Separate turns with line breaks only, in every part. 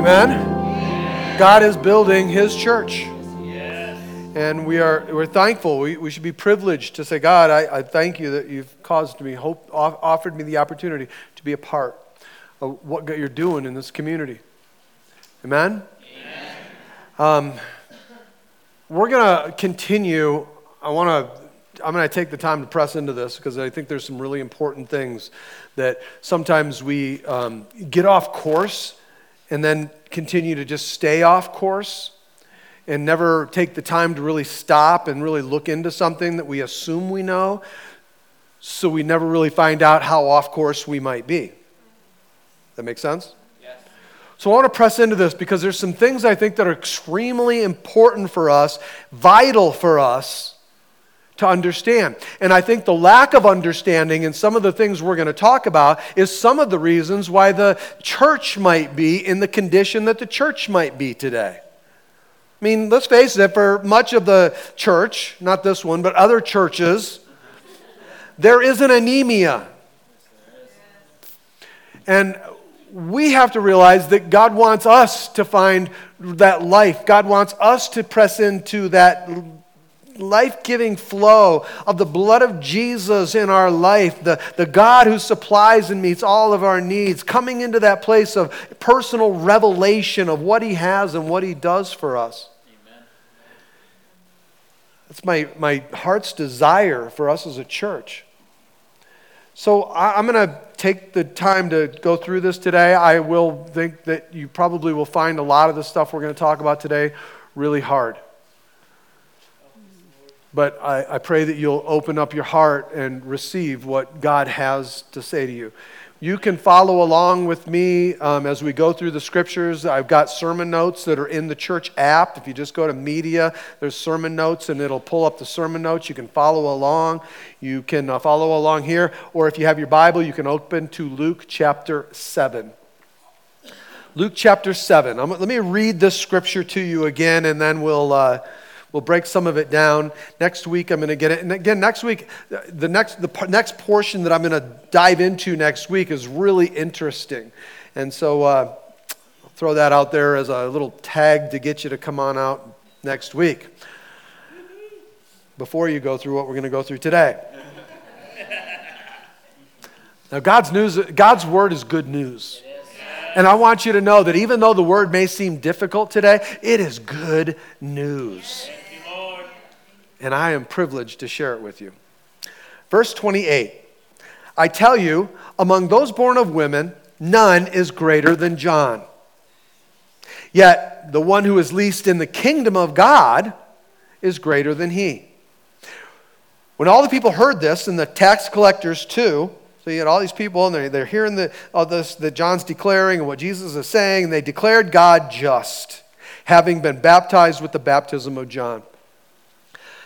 Amen? God is building his church. And we are we're thankful. We, we should be privileged to say, God, I, I thank you that you've caused me, hope, offered me the opportunity to be a part of what you're doing in this community. Amen? Um, we're going to continue. I want to I'm going to take the time to press into this because I think there's some really important things that sometimes we um, get off course and then continue to just stay off course and never take the time to really stop and really look into something that we assume we know, so we never really find out how off course we might be. That makes sense? Yes. So I want to press into this because there's some things I think that are extremely important for us, vital for us to understand. And I think the lack of understanding and some of the things we're going to talk about is some of the reasons why the church might be in the condition that the church might be today. I mean, let's face it, for much of the church, not this one, but other churches, there is an anemia. And we have to realize that God wants us to find that life. God wants us to press into that life giving flow of the blood of Jesus in our life, the, the God who supplies and meets all of our needs, coming into that place of personal revelation of what He has and what He does for us. Amen. That's my, my heart's desire for us as a church. So I, I'm going to take the time to go through this today. I will think that you probably will find a lot of the stuff we're going to talk about today really hard. But I, I pray that you'll open up your heart and receive what God has to say to you. You can follow along with me um, as we go through the scriptures. I've got sermon notes that are in the church app. If you just go to media, there's sermon notes and it'll pull up the sermon notes. You can follow along. You can uh, follow along here. Or if you have your Bible, you can open to Luke chapter 7. Luke chapter 7. I'm, let me read this scripture to you again and then we'll. Uh, We'll break some of it down. Next week, I'm going to get it. And again, next week, the next, the next portion that I'm going to dive into next week is really interesting. And so uh, throw that out there as a little tag to get you to come on out next week before you go through what we're going to go through today. Now, God's, news, God's word is good news. And I want you to know that even though the word may seem difficult today, it is good news and I am privileged to share it with you. Verse 28 I tell you, among those born of women, none is greater than John. Yet the one who is least in the kingdom of God is greater than he. When all the people heard this, and the tax collectors too, so you had all these people, and they're, they're hearing the, all this that John's declaring and what Jesus is saying, and they declared God just, having been baptized with the baptism of John.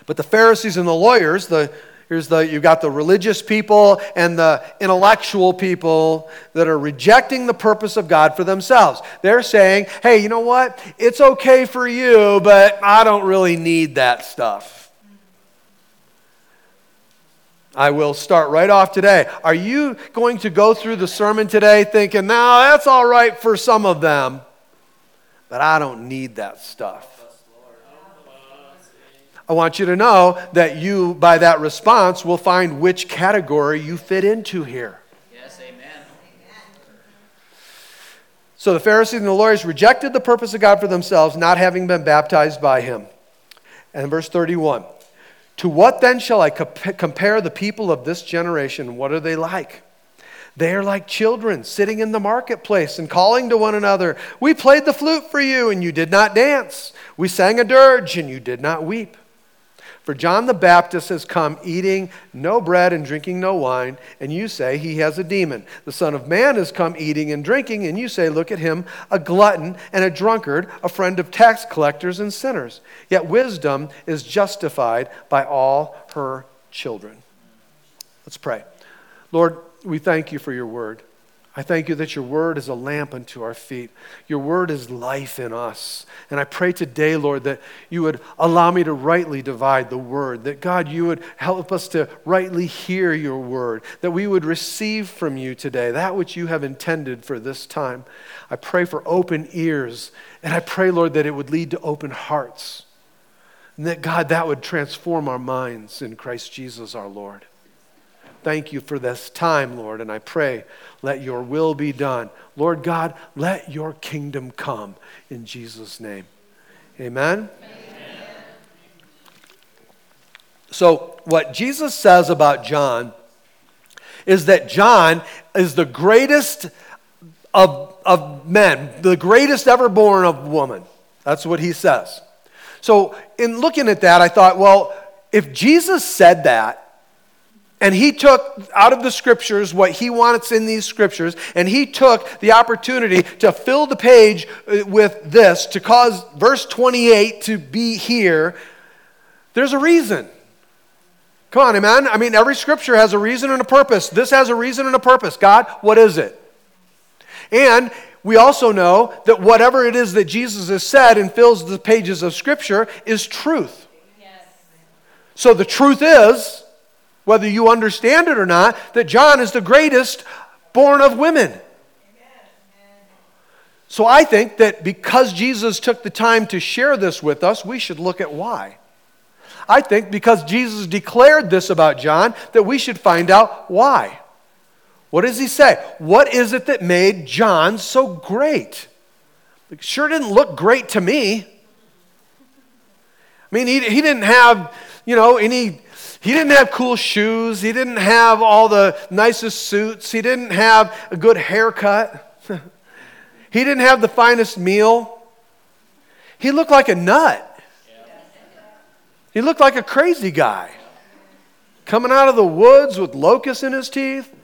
But the Pharisees and the lawyers, the here's the you've got the religious people and the intellectual people that are rejecting the purpose of God for themselves. They're saying, "Hey, you know what? It's okay for you, but I don't really need that stuff." I will start right off today. Are you going to go through the sermon today thinking, "Now, that's all right for some of them, but I don't need that stuff." I want you to know that you, by that response, will find which category you fit into here.
Yes, amen.
So the Pharisees and the lawyers rejected the purpose of God for themselves, not having been baptized by him. And verse 31 To what then shall I compare the people of this generation? What are they like? They are like children sitting in the marketplace and calling to one another, We played the flute for you, and you did not dance. We sang a dirge, and you did not weep. For John the Baptist has come eating no bread and drinking no wine, and you say he has a demon. The Son of Man has come eating and drinking, and you say, Look at him, a glutton and a drunkard, a friend of tax collectors and sinners. Yet wisdom is justified by all her children. Let's pray. Lord, we thank you for your word. I thank you that your word is a lamp unto our feet. Your word is life in us. And I pray today, Lord, that you would allow me to rightly divide the word, that God, you would help us to rightly hear your word, that we would receive from you today that which you have intended for this time. I pray for open ears, and I pray, Lord, that it would lead to open hearts. And that, God, that would transform our minds in Christ Jesus our Lord. Thank you for this time, Lord, and I pray, let your will be done. Lord God, let your kingdom come in Jesus' name. Amen? Amen. So, what Jesus says about John is that John is the greatest of, of men, the greatest ever born of woman. That's what he says. So, in looking at that, I thought, well, if Jesus said that, and he took out of the scriptures what he wants in these scriptures, and he took the opportunity to fill the page uh, with this to cause verse 28 to be here. There's a reason. Come on, amen? I mean, every scripture has a reason and a purpose. This has a reason and a purpose. God, what is it? And we also know that whatever it is that Jesus has said and fills the pages of scripture is truth. Yes. So the truth is whether you understand it or not, that John is the greatest born of women. So I think that because Jesus took the time to share this with us, we should look at why. I think because Jesus declared this about John, that we should find out why. What does he say? What is it that made John so great? It sure didn't look great to me. I mean, he, he didn't have, you know, any he didn't have cool shoes. He didn't have all the nicest suits. He didn't have a good haircut. he didn't have the finest meal. He looked like a nut. He looked like a crazy guy coming out of the woods with locusts in his teeth.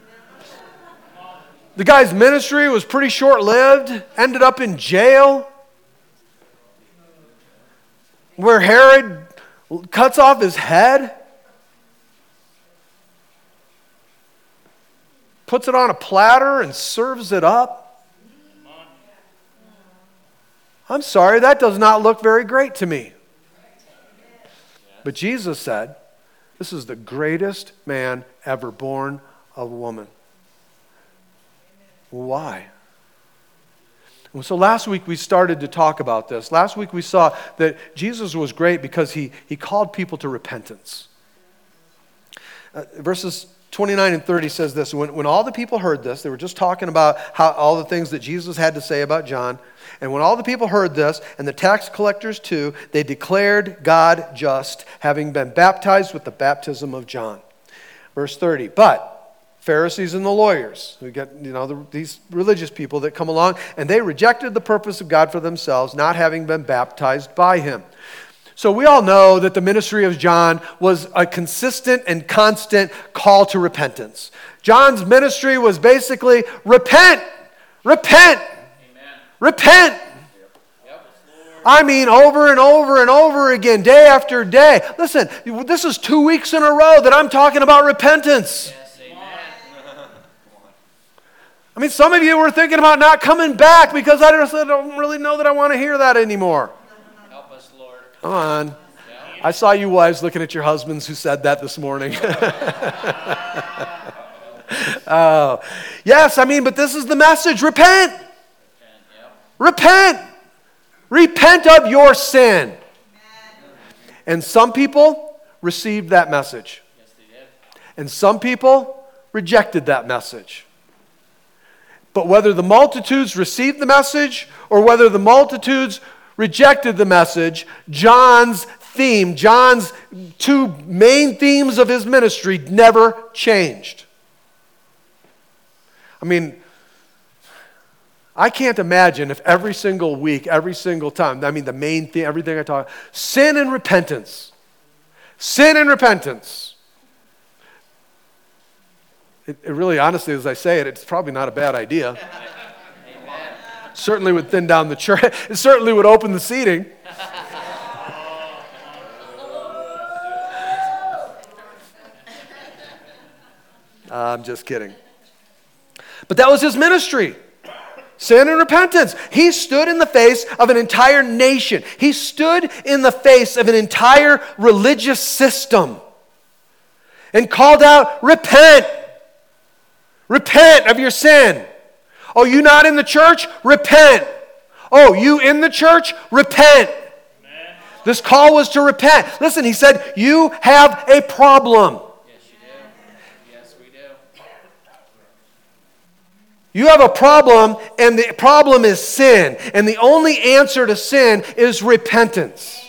The guy's ministry was pretty short lived, ended up in jail, where Herod cuts off his head. Puts it on a platter and serves it up. I'm sorry, that does not look very great to me. But Jesus said, This is the greatest man ever born of woman. Why? so last week we started to talk about this. Last week we saw that Jesus was great because he, he called people to repentance. Uh, verses 29 and 30 says this when, when all the people heard this, they were just talking about how, all the things that Jesus had to say about John. And when all the people heard this, and the tax collectors too, they declared God just, having been baptized with the baptism of John. Verse 30. But Pharisees and the lawyers, who get, you know, the, these religious people that come along, and they rejected the purpose of God for themselves, not having been baptized by him. So we all know that the ministry of John was a consistent and constant call to repentance. John's ministry was basically repent, repent, Amen. repent. I mean, over and over and over again, day after day. Listen, this is two weeks in a row that I'm talking about repentance. I mean, some of you were thinking about not coming back because I don't really know that I want to hear that anymore. Come on. I saw you wives looking at your husbands who said that this morning. oh, yes, I mean, but this is the message repent. Repent. Repent of your sin. And some people received that message. And some people rejected that message. But whether the multitudes received the message or whether the multitudes rejected the message, John's theme, John's two main themes of his ministry never changed. I mean, I can't imagine if every single week, every single time, I mean, the main thing, everything I talk, sin and repentance. Sin and repentance. It, it really, honestly, as I say it, it's probably not a bad idea. certainly would thin down the church. It certainly would open the seating. Uh, I'm just kidding. But that was his ministry. Sin and repentance. He stood in the face of an entire nation. He stood in the face of an entire religious system and called out, Repent! Repent of your sin. Oh, you not in the church? Repent. Oh, you in the church? Repent. Amen. This call was to repent. Listen, he said, You have a problem. Yes, you do. Yes, we do. You have a problem, and the problem is sin. And the only answer to sin is repentance.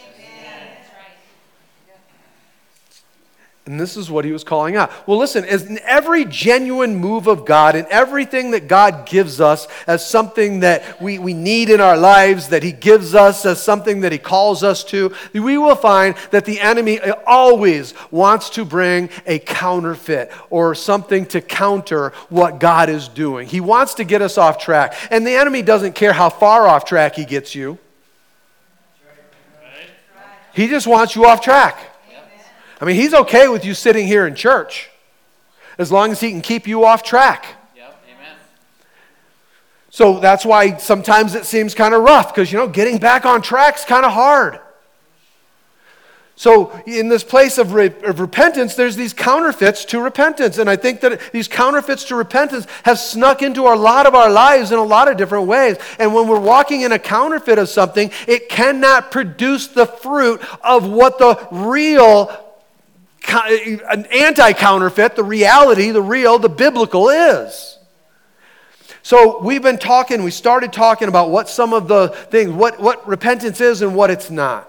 And this is what he was calling out. Well, listen, in every genuine move of God, and everything that God gives us as something that we, we need in our lives, that he gives us as something that he calls us to, we will find that the enemy always wants to bring a counterfeit or something to counter what God is doing. He wants to get us off track. And the enemy doesn't care how far off track he gets you, he just wants you off track. I mean, he's okay with you sitting here in church as long as he can keep you off track. Yep, amen. So that's why sometimes it seems kind of rough because, you know, getting back on track is kind of hard. So, in this place of, re- of, repentance, there's these counterfeits to repentance. And I think that these counterfeits to repentance have snuck into a lot of our lives in a lot of different ways. And when we're walking in a counterfeit of something, it cannot produce the fruit of what the real an anti counterfeit, the reality, the real, the biblical is. So we've been talking, we started talking about what some of the things, what, what repentance is and what it's not.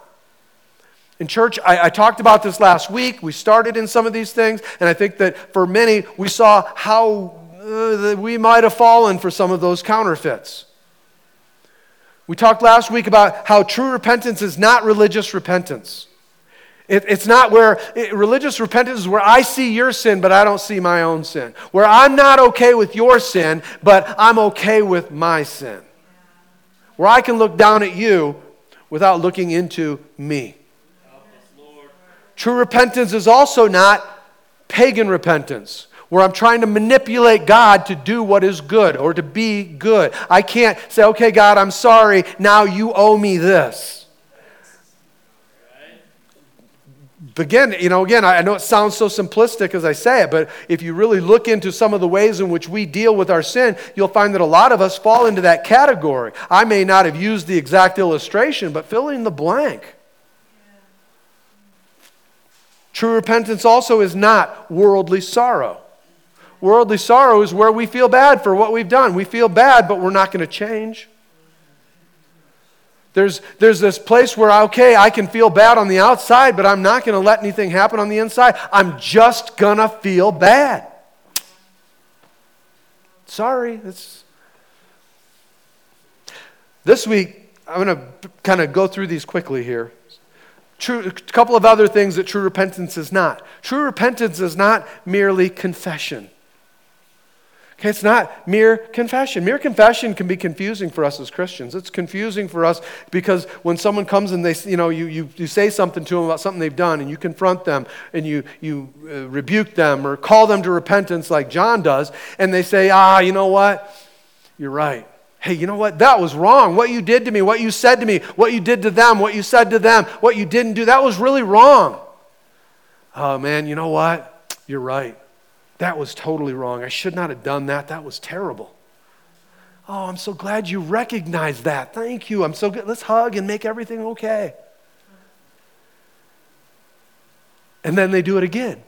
In church, I, I, talked about this last week. We started in some of these things, and I think that for many, we saw how uh, we might have fallen for some of those counterfeits. We talked last week about how true repentance is not religious repentance. It, it's not where it, religious repentance is where I see your sin, but I don't see my own sin. Where I'm not okay with your sin, but I'm okay with my sin. Where I can look down at you without looking into me. True repentance is also not pagan repentance, where I'm trying to manipulate God to do what is good or to be good. I can't say, okay, God, I'm sorry, now you owe me this. Again, you know, again, I know it sounds so simplistic as I say it, but if you really look into some of the ways in which we deal with our sin, you'll find that a lot of us fall into that category. I may not have used the exact illustration, but fill in the blank. True repentance also is not worldly sorrow. Worldly sorrow is where we feel bad for what we've done. We feel bad, but we're not going to change. There's, there's this place where, okay, I can feel bad on the outside, but I'm not going to let anything happen on the inside. I'm just going to feel bad. Sorry. It's... This week, I'm going to kind of go through these quickly here. True, a couple of other things that true repentance is not. True repentance is not merely confession. Okay, it's not mere confession. Mere confession can be confusing for us as Christians. It's confusing for us because when someone comes and they, you know, you, you, you say something to them about something they've done and you confront them and you, you uh, rebuke them or call them to repentance like John does, and they say, ah, you know what? You're right. Hey, you know what? That was wrong. What you did to me, what you said to me, what you did to them, what you said to them, what you didn't do, that was really wrong. Oh, man, you know what? You're right. That was totally wrong. I should not have done that. That was terrible. Oh, I'm so glad you recognize that. Thank you. I'm so good. Let's hug and make everything okay. And then they do it again.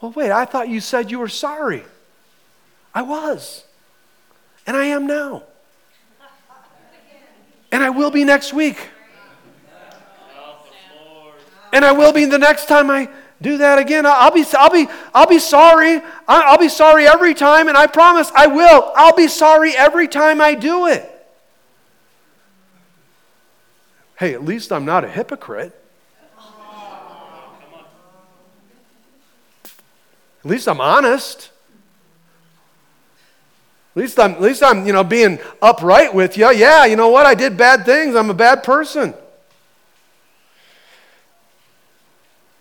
Well, wait, I thought you said you were sorry. I was. And I am now. And I will be next week. And I will be the next time I do that again. I'll be, I'll be, I'll be sorry. I'll be sorry every time, and I promise I will. I'll be sorry every time I do it. Hey, at least I'm not a hypocrite. At least I'm honest. At least I'm, at least I'm, you know, being upright with you. Yeah, you know what? I did bad things. I'm a bad person.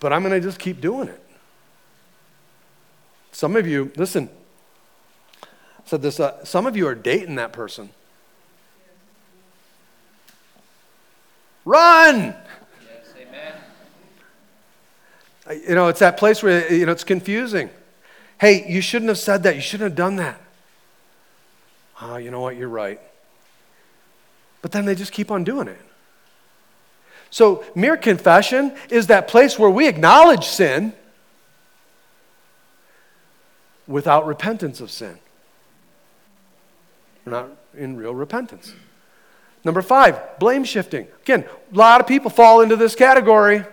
But I'm going to just keep doing it. Some of you, listen, said this uh, some of you are dating that person. Run! Yes, amen. You know, it's that place where, you know, it's confusing. Hey, you shouldn't have said that. You shouldn't have done that. Oh, you know what? You're right. But then they just keep on doing it. So, mere confession is that place where we acknowledge sin without repentance of sin. We're not in real repentance. Number five, blame shifting. Again, a lot of people fall into this category.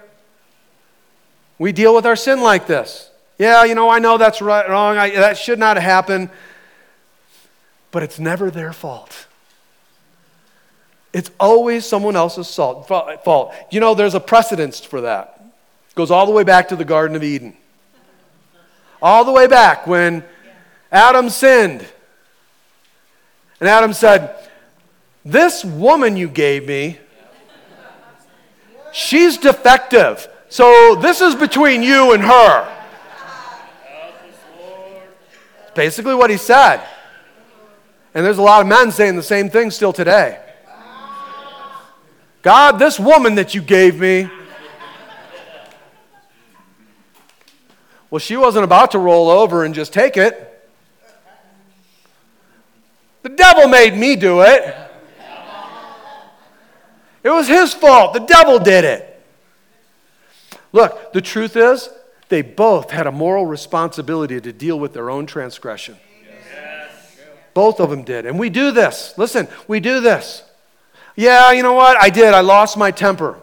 We deal with our sin like this. Yeah, you know, I know that's right, wrong. I, that should not have happened. But it's never their fault. It's always someone else's fault. You know, there's a precedence for that. It goes all the way back to the Garden of Eden. All the way back when Adam sinned. And Adam said, This woman you gave me, she's defective. So this is between you and her. Basically, what he said. And there's a lot of men saying the same thing still today. God, this woman that you gave me. Well, she wasn't about to roll over and just take it. The devil made me do it. It was his fault. The devil did it. Look, the truth is, they both had a moral responsibility to deal with their own transgression. Yes. Both of them did. And we do this. Listen, we do this. Yeah, you know what? I did. I lost my temper.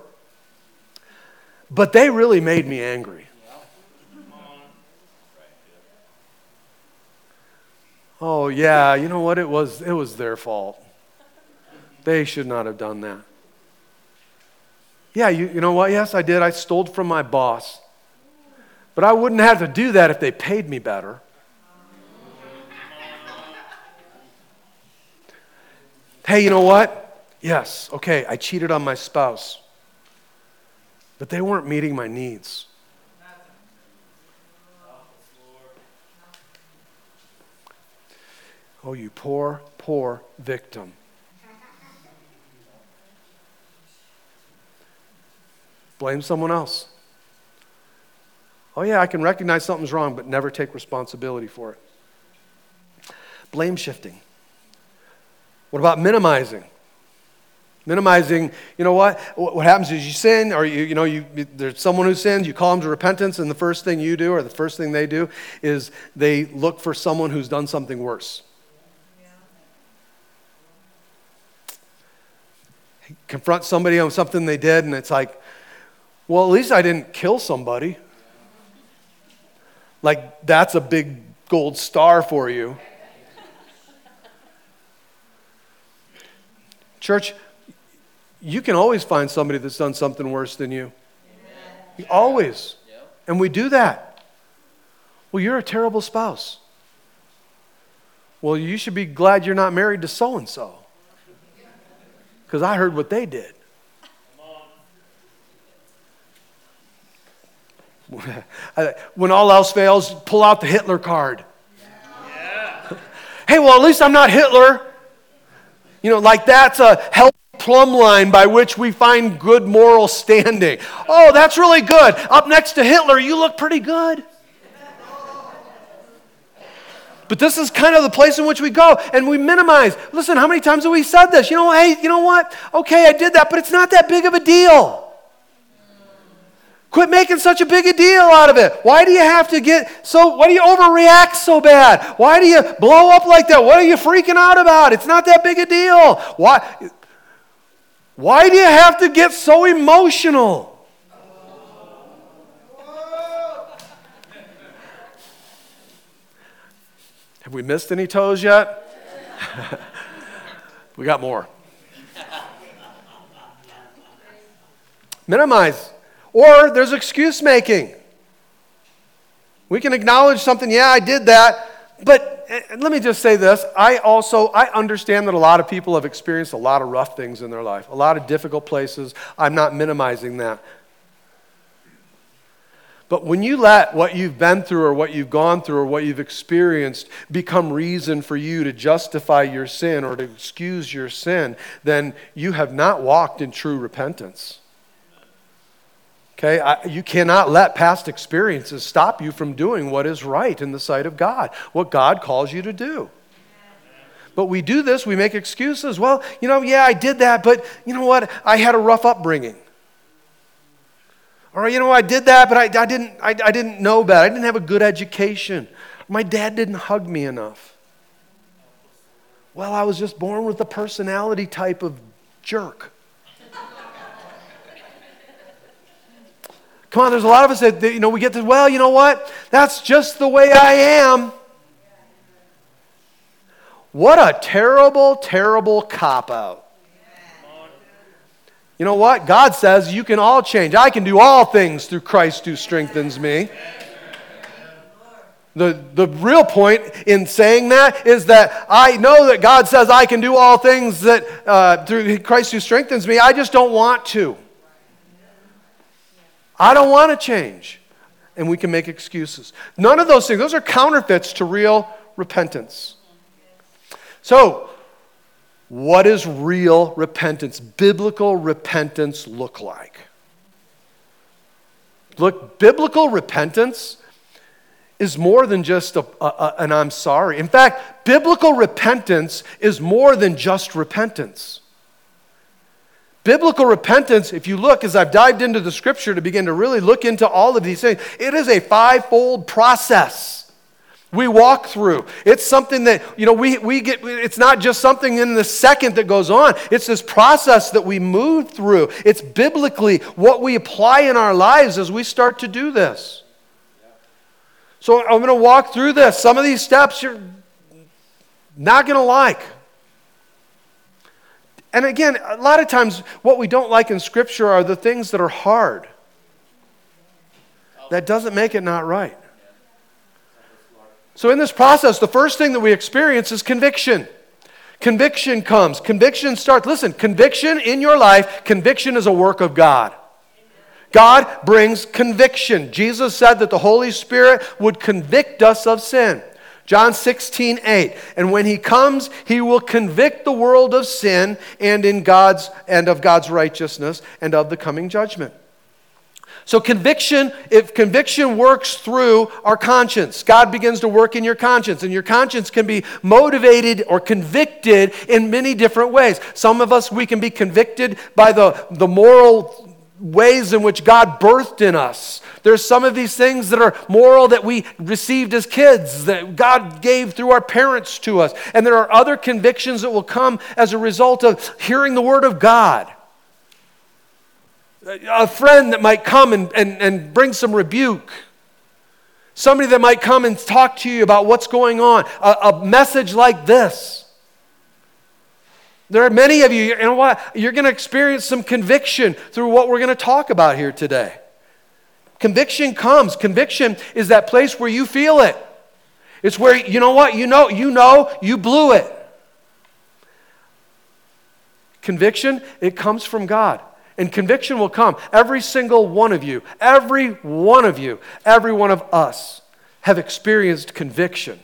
But they really made me angry. Oh, yeah, you know what? It was, it was their fault. They should not have done that. Yeah, you, you know what? Yes, I did. I stole from my boss. But I wouldn't have to do that if they paid me better. Hey, you know what? Yes, okay, I cheated on my spouse, but they weren't meeting my needs. Oh, you poor, poor victim. Blame someone else. Oh, yeah, I can recognize something's wrong, but never take responsibility for it. Blame shifting. What about minimizing? Minimizing, you know what? What happens is you sin, or you, you know, you, there's someone who sins, you call them to repentance, and the first thing you do, or the first thing they do, is they look for someone who's done something worse. Confront somebody on something they did, and it's like, well, at least I didn't kill somebody. Like, that's a big gold star for you. Church, you can always find somebody that's done something worse than you. Amen. Always. Yep. And we do that. Well, you're a terrible spouse. Well, you should be glad you're not married to so and so. Because I heard what they did. when all else fails, pull out the Hitler card. Yeah. hey, well, at least I'm not Hitler. You know, like that's a help plumb line by which we find good moral standing. Oh, that's really good. Up next to Hitler, you look pretty good. But this is kind of the place in which we go and we minimize. Listen, how many times have we said this? You know, hey, you know what? Okay, I did that, but it's not that big of a deal. Quit making such a big a deal out of it. Why do you have to get so, why do you overreact so bad? Why do you blow up like that? What are you freaking out about? It's not that big a deal. Why? Why do you have to get so emotional? Have we missed any toes yet? we got more. Minimize. Or there's excuse making. We can acknowledge something, yeah, I did that, but eh, let me just say this. I also I understand that a lot of people have experienced a lot of rough things in their life, a lot of difficult places. I'm not minimizing that. But when you let what you've been through or what you've gone through or what you've experienced become reason for you to justify your sin or to excuse your sin, then you have not walked in true repentance. Okay, I, you cannot let past experiences stop you from doing what is right in the sight of God, what God calls you to do. But we do this, we make excuses. Well, you know, yeah, I did that, but you know what? I had a rough upbringing. Or, you know, I did that, but I, I, didn't, I, I didn't know better. I didn't have a good education. My dad didn't hug me enough. Well, I was just born with the personality type of jerk. Come on, there's a lot of us that, you know, we get this, well, you know what? That's just the way I am. What a terrible, terrible cop out. You know what? God says you can all change. I can do all things through Christ who strengthens me. The, the real point in saying that is that I know that God says I can do all things that uh, through Christ who strengthens me. I just don't want to. I don't want to change. And we can make excuses. None of those things, those are counterfeits to real repentance. So, what does real repentance, biblical repentance, look like? Look, biblical repentance is more than just a, a, a, an I'm sorry. In fact, biblical repentance is more than just repentance. Biblical repentance, if you look, as I've dived into the scripture to begin to really look into all of these things, it is a fivefold process we walk through. It's something that, you know, we, we get, it's not just something in the second that goes on. It's this process that we move through. It's biblically what we apply in our lives as we start to do this. So I'm going to walk through this. Some of these steps you're not going to like. And again, a lot of times what we don't like in Scripture are the things that are hard. That doesn't make it not right. So, in this process, the first thing that we experience is conviction. Conviction comes. Conviction starts. Listen, conviction in your life, conviction is a work of God. God brings conviction. Jesus said that the Holy Spirit would convict us of sin. John 16, 8. And when he comes, he will convict the world of sin and in God's and of God's righteousness and of the coming judgment. So, conviction, if conviction works through our conscience, God begins to work in your conscience, and your conscience can be motivated or convicted in many different ways. Some of us, we can be convicted by the, the moral ways in which God birthed in us. There's some of these things that are moral that we received as kids, that God gave through our parents to us. And there are other convictions that will come as a result of hearing the Word of God a friend that might come and, and, and bring some rebuke. Somebody that might come and talk to you about what's going on. A, a message like this. There are many of you, you know what? You're going to experience some conviction through what we're going to talk about here today. Conviction comes. Conviction is that place where you feel it. It's where, you know what? You know, you know, you blew it. Conviction, it comes from God. And conviction will come. Every single one of you, every one of you, every one of us have experienced conviction.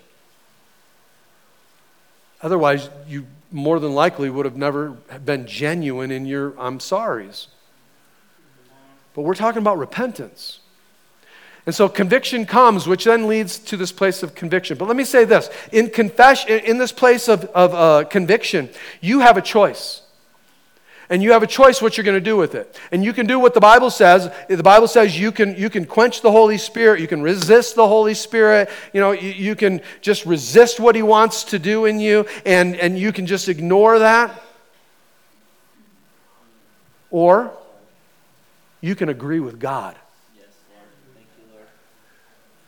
Otherwise, you more than likely would have never been genuine in your I'm sorries. But we're talking about repentance. And so conviction comes, which then leads to this place of conviction. But let me say this in confession, in this place of, of uh, conviction, you have a choice and you have a choice what you're going to do with it. And you can do what the Bible says. The Bible says you can, you can quench the Holy Spirit, you can resist the Holy Spirit, you know, you, you can just resist what He wants to do in you, and, and you can just ignore that. Or you can agree with God.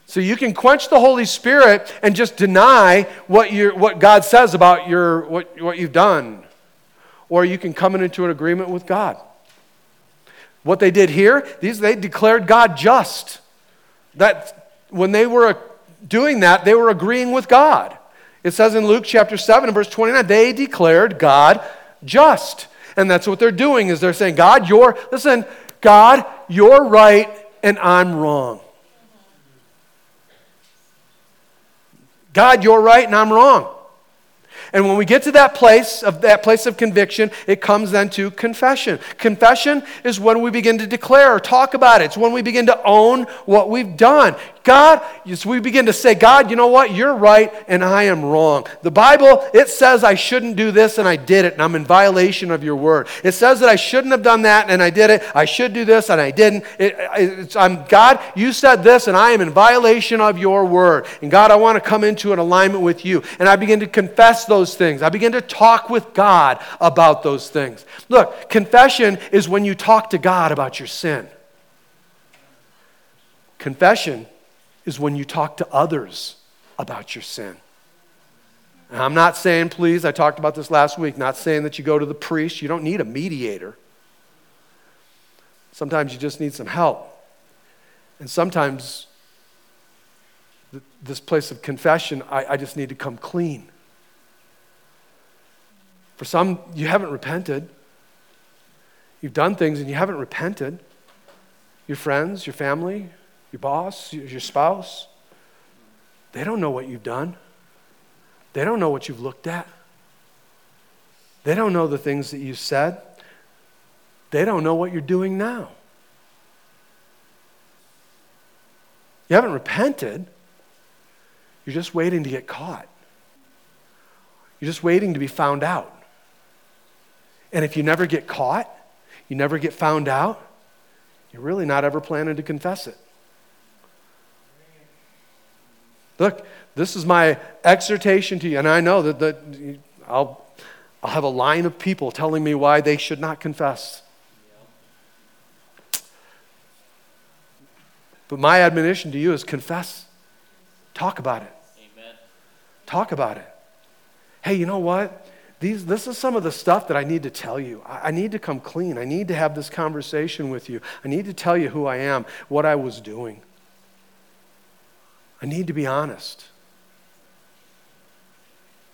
So you can quench the Holy Spirit and just deny what, you what God says about your, what, what you've done or you can come into an agreement with God. What they did here, these, they declared God just. That when they were uh, doing that, they were agreeing with God. It says in Luke chapter 7 verse 29, they declared God just. And that's what they're doing is they're saying, God, you're, listen, God, you're right and I'm wrong. God, you're right and I'm wrong. And when we get to that place of that place of conviction, it comes then to confession. Confession is when we begin to declare or talk about it. It's when we begin to own what we've done. God, we begin to say, God, you know what? You're right and I am wrong. The Bible, it says I shouldn't do this and I did it and I'm in violation of your word. It says that I shouldn't have done that and I did it. I should do this and I didn't. It, I'm, God, you said this and I am in violation of your word. And God, I want to come into an alignment with you. And I begin to confess those things. I begin to talk with God about those things. Look, confession is when you talk to God about your sin. Confession is when you talk to others about your sin. And I'm not saying, please, I talked about this last week, not saying that you go to the priest. You don't need a mediator. Sometimes you just need some help. And sometimes this place of confession, I, I just need to come clean. For some, you haven't repented. You've done things and you haven't repented. Your friends, your family, your boss, your spouse, they don't know what you've done. They don't know what you've looked at. They don't know the things that you said. They don't know what you're doing now. You haven't repented. You're just waiting to get caught. You're just waiting to be found out. And if you never get caught, you never get found out, you're really not ever planning to confess it. Look, this is my exhortation to you. And I know that, that I'll, I'll have a line of people telling me why they should not confess. But my admonition to you is confess. Talk about it. Amen. Talk about it. Hey, you know what? These, this is some of the stuff that I need to tell you. I, I need to come clean. I need to have this conversation with you. I need to tell you who I am, what I was doing. I need to be honest.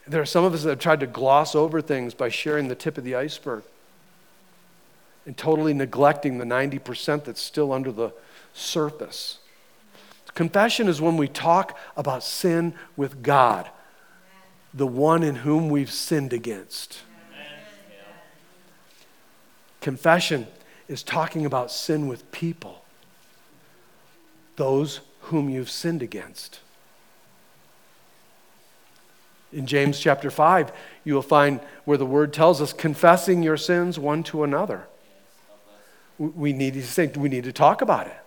There are some of us that have tried to gloss over things by sharing the tip of the iceberg and totally neglecting the 90% that's still under the surface. Confession is when we talk about sin with God, the one in whom we've sinned against. Confession is talking about sin with people, those whom you've sinned against. In James chapter 5, you will find where the word tells us confessing your sins one to another. We need to say, we need to talk about it.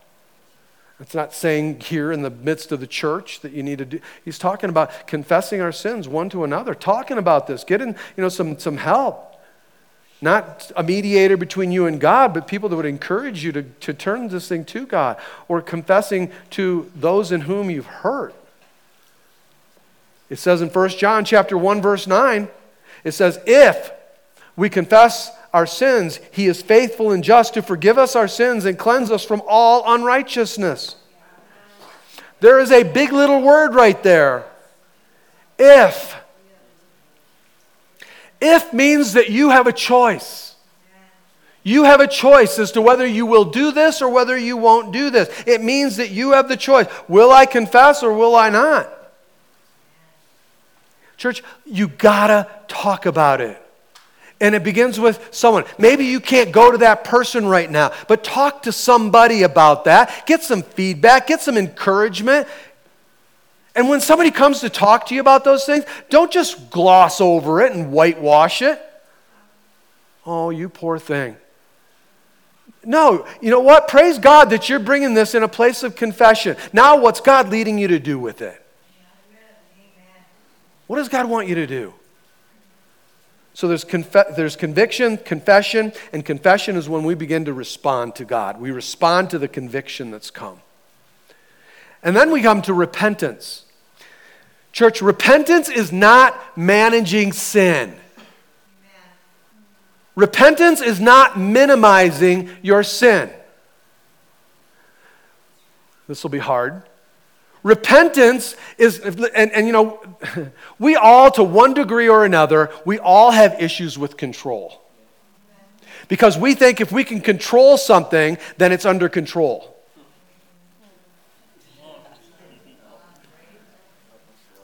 It's not saying here in the midst of the church that you need to do. He's talking about confessing our sins one to another, talking about this, getting you know, some, some help. Not a mediator between you and God, but people that would encourage you to, to turn this thing to God or confessing to those in whom you've hurt. It says in 1 John chapter 1 verse 9, it says if we confess our sins, he is faithful and just to forgive us our sins and cleanse us from all unrighteousness. There is a big little word right there. If if means that you have a choice. You have a choice as to whether you will do this or whether you won't do this. It means that you have the choice. Will I confess or will I not? Church, you gotta talk about it. And it begins with someone. Maybe you can't go to that person right now, but talk to somebody about that. Get some feedback, get some encouragement, and when somebody comes to talk to you about those things, don't just gloss over it and whitewash it. Oh, you poor thing. No, you know what? Praise God that you're bringing this in a place of confession. Now, what's God leading you to do with it? What does God want you to do? So there's, conf- there's conviction, confession, and confession is when we begin to respond to God. We respond to the conviction that's come. And then we come to repentance. Church, repentance is not managing sin. Repentance is not minimizing your sin. This will be hard. Repentance is, and, and you know, we all, to one degree or another, we all have issues with control. Because we think if we can control something, then it's under control.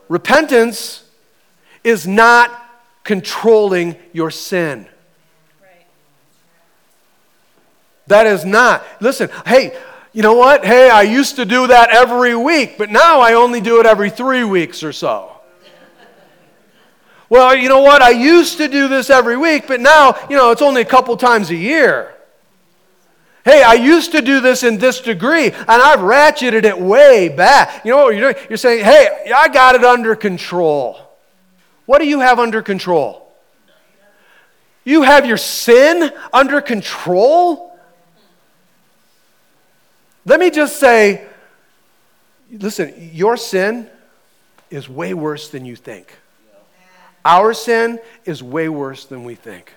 Repentance is not controlling your sin. That is not. Listen, hey, you know what? Hey, I used to do that every week, but now I only do it every three weeks or so. Well, you know what? I used to do this every week, but now, you know, it's only a couple times a year. Hey, I used to do this in this degree, and I've ratcheted it way back. You know what you're doing? You're saying, hey, I got it under control. What do you have under control? You have your sin under control? Let me just say listen, your sin is way worse than you think. Our sin is way worse than we think.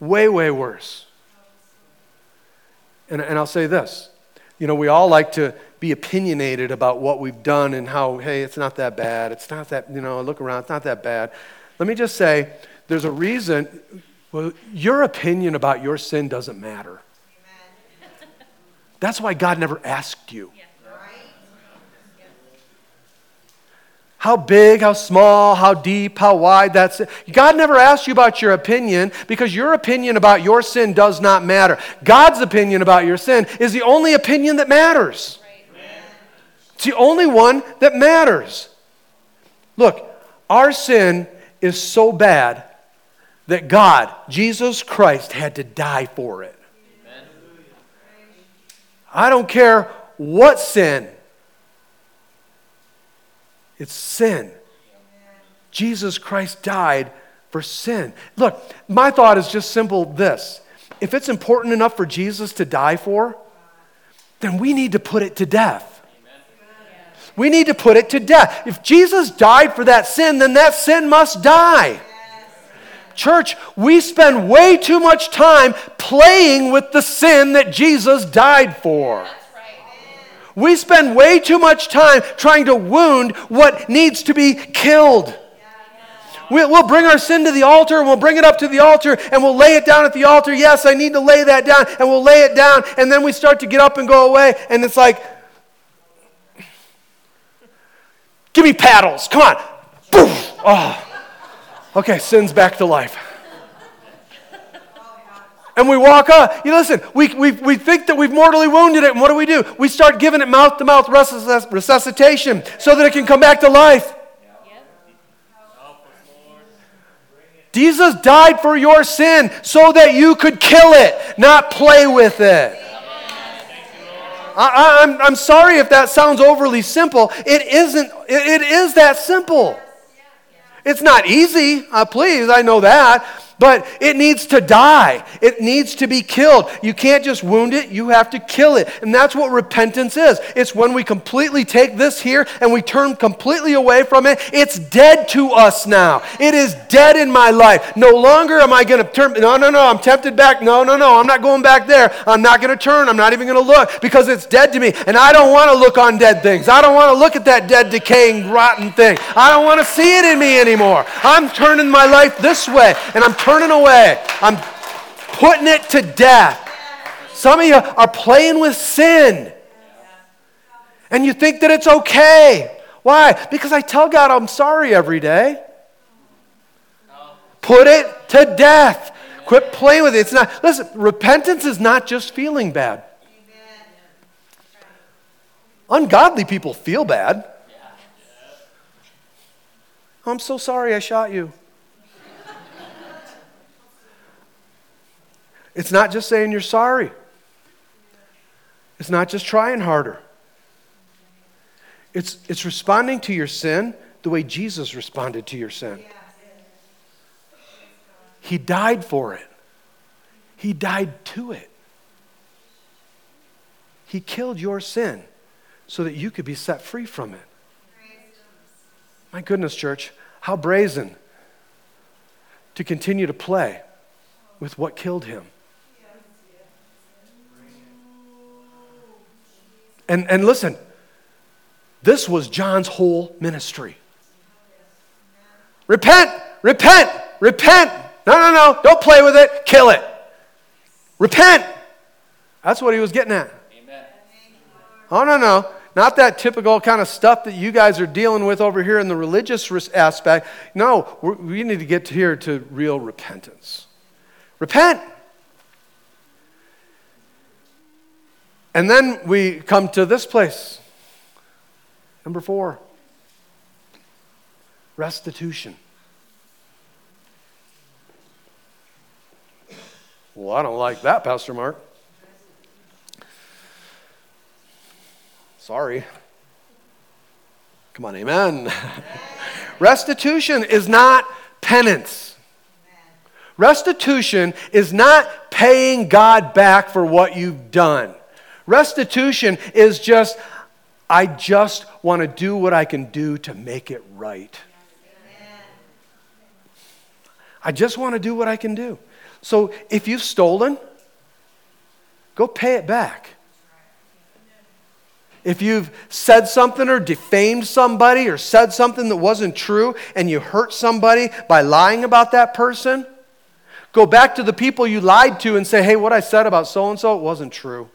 Way, way worse. And, and I'll say this you know, we all like to be opinionated about what we've done and how, hey, it's not that bad. It's not that, you know, look around, it's not that bad. Let me just say, there's a reason, well, your opinion about your sin doesn't matter. That's why God never asked you. How big, how small, how deep, how wide that's God never asked you about your opinion because your opinion about your sin does not matter. God's opinion about your sin is the only opinion that matters. It's the only one that matters. Look, our sin is so bad that God, Jesus Christ, had to die for it. I don't care what sin it's sin. Jesus Christ died for sin. Look, my thought is just simple this. If it's important enough for Jesus to die for, then we need to put it to death. We need to put it to death. If Jesus died for that sin, then that sin must die. Church, we spend way too much time playing with the sin that Jesus died for. We spend way too much time trying to wound what needs to be killed. We'll bring our sin to the altar and we'll bring it up to the altar and we'll lay it down at the altar. Yes, I need to lay that down. And we'll lay it down. And then we start to get up and go away. And it's like, give me paddles. Come on. Boom. Oh. Okay, sin's back to life and we walk up. You listen, we, we, we think that we've mortally wounded it, and what do we do? We start giving it mouth to mouth resuscitation so that it can come back to life. Jesus died for your sin so that you could kill it, not play with it. I, am I'm, I'm sorry if that sounds overly simple. It isn't, it, it is that simple. It's not easy, uh, please, I know that. But it needs to die. It needs to be killed. You can't just wound it, you have to kill it. And that's what repentance is. It's when we completely take this here and we turn completely away from it. It's dead to us now. It is dead in my life. No longer am I going to turn. No, no, no. I'm tempted back. No, no, no. I'm not going back there. I'm not going to turn. I'm not even going to look because it's dead to me. And I don't want to look on dead things. I don't want to look at that dead, decaying, rotten thing. I don't want to see it in me anymore. I'm turning my life this way and I'm turning away. I'm putting it to death. Some of you are playing with sin. And you think that it's okay. Why? Because I tell God I'm sorry every day. Put it to death. Quit playing with it. It's not, listen, repentance is not just feeling bad. Ungodly people feel bad. Oh, I'm so sorry I shot you. It's not just saying you're sorry, it's not just trying harder. It's, it's responding to your sin the way Jesus responded to your sin. He died for it, He died to it. He killed your sin so that you could be set free from it. My goodness, church, how brazen to continue to play with what killed him. And, and listen, this was John's whole ministry. Repent, repent, repent. No, no, no, don't play with it, kill it. Repent. That's what he was getting at. Amen. Oh, no, no. not that typical kind of stuff that you guys are dealing with over here in the religious aspect. No, we need to get here to real repentance. Repent. And then we come to this place. Number four restitution. Well, I don't like that, Pastor Mark. Sorry. Come on, amen. Restitution is not penance. Restitution is not paying God back for what you've done. Restitution is just, I just want to do what I can do to make it right. I just want to do what I can do. So if you've stolen, go pay it back. If you've said something or defamed somebody or said something that wasn't true and you hurt somebody by lying about that person, go back to the people you lied to and say, hey, what I said about so and so, it wasn't true.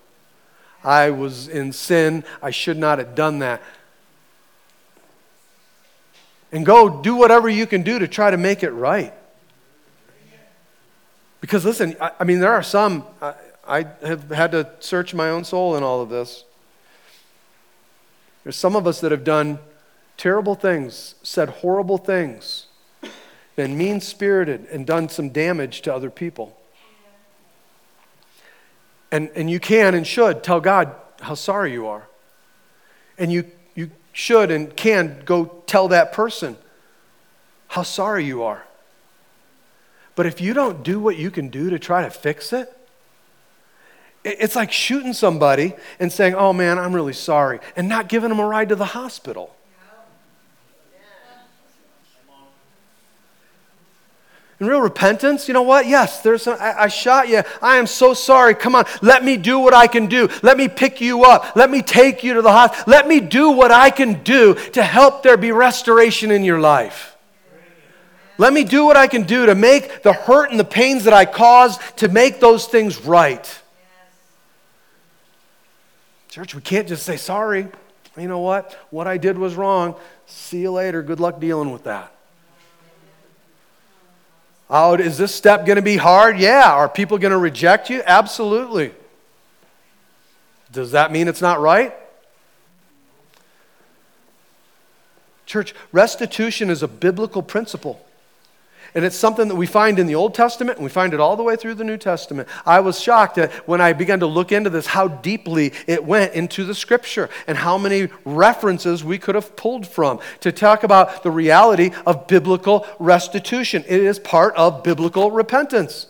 I was in sin. I should not have done that. And go do whatever you can do to try to make it right. Because listen, I, I mean, there are some, I, I have had to search my own soul in all of this. There's some of us that have done terrible things, said horrible things, been mean spirited, and done some damage to other people. And, and you can and should tell God how sorry you are. And you, you should and can go tell that person how sorry you are. But if you don't do what you can do to try to fix it, it's like shooting somebody and saying, oh man, I'm really sorry, and not giving them a ride to the hospital. In real repentance, you know what? Yes, there's some, I, I, shot you. I am so sorry. Come on, let me do what I can do. Let me pick you up. Let me take you to the hospital. Let me do what I can do to help there be restoration in your life. Let me do what I can do to make the hurt and the pains that I caused to make those things right. Church, we can't just say sorry. You know what? What I did was wrong. See you later. Good luck dealing with that. Oh, is this step going to be hard? Yeah. Are people going to reject you? Absolutely. Does that mean it's not right? Church, restitution is a biblical principle. And it's something that we find in the Old Testament and we find it all the way through the New Testament. I was shocked at when I began to look into this how deeply it went into the scripture and how many references we could have pulled from to talk about the reality of biblical restitution. It is part of biblical repentance.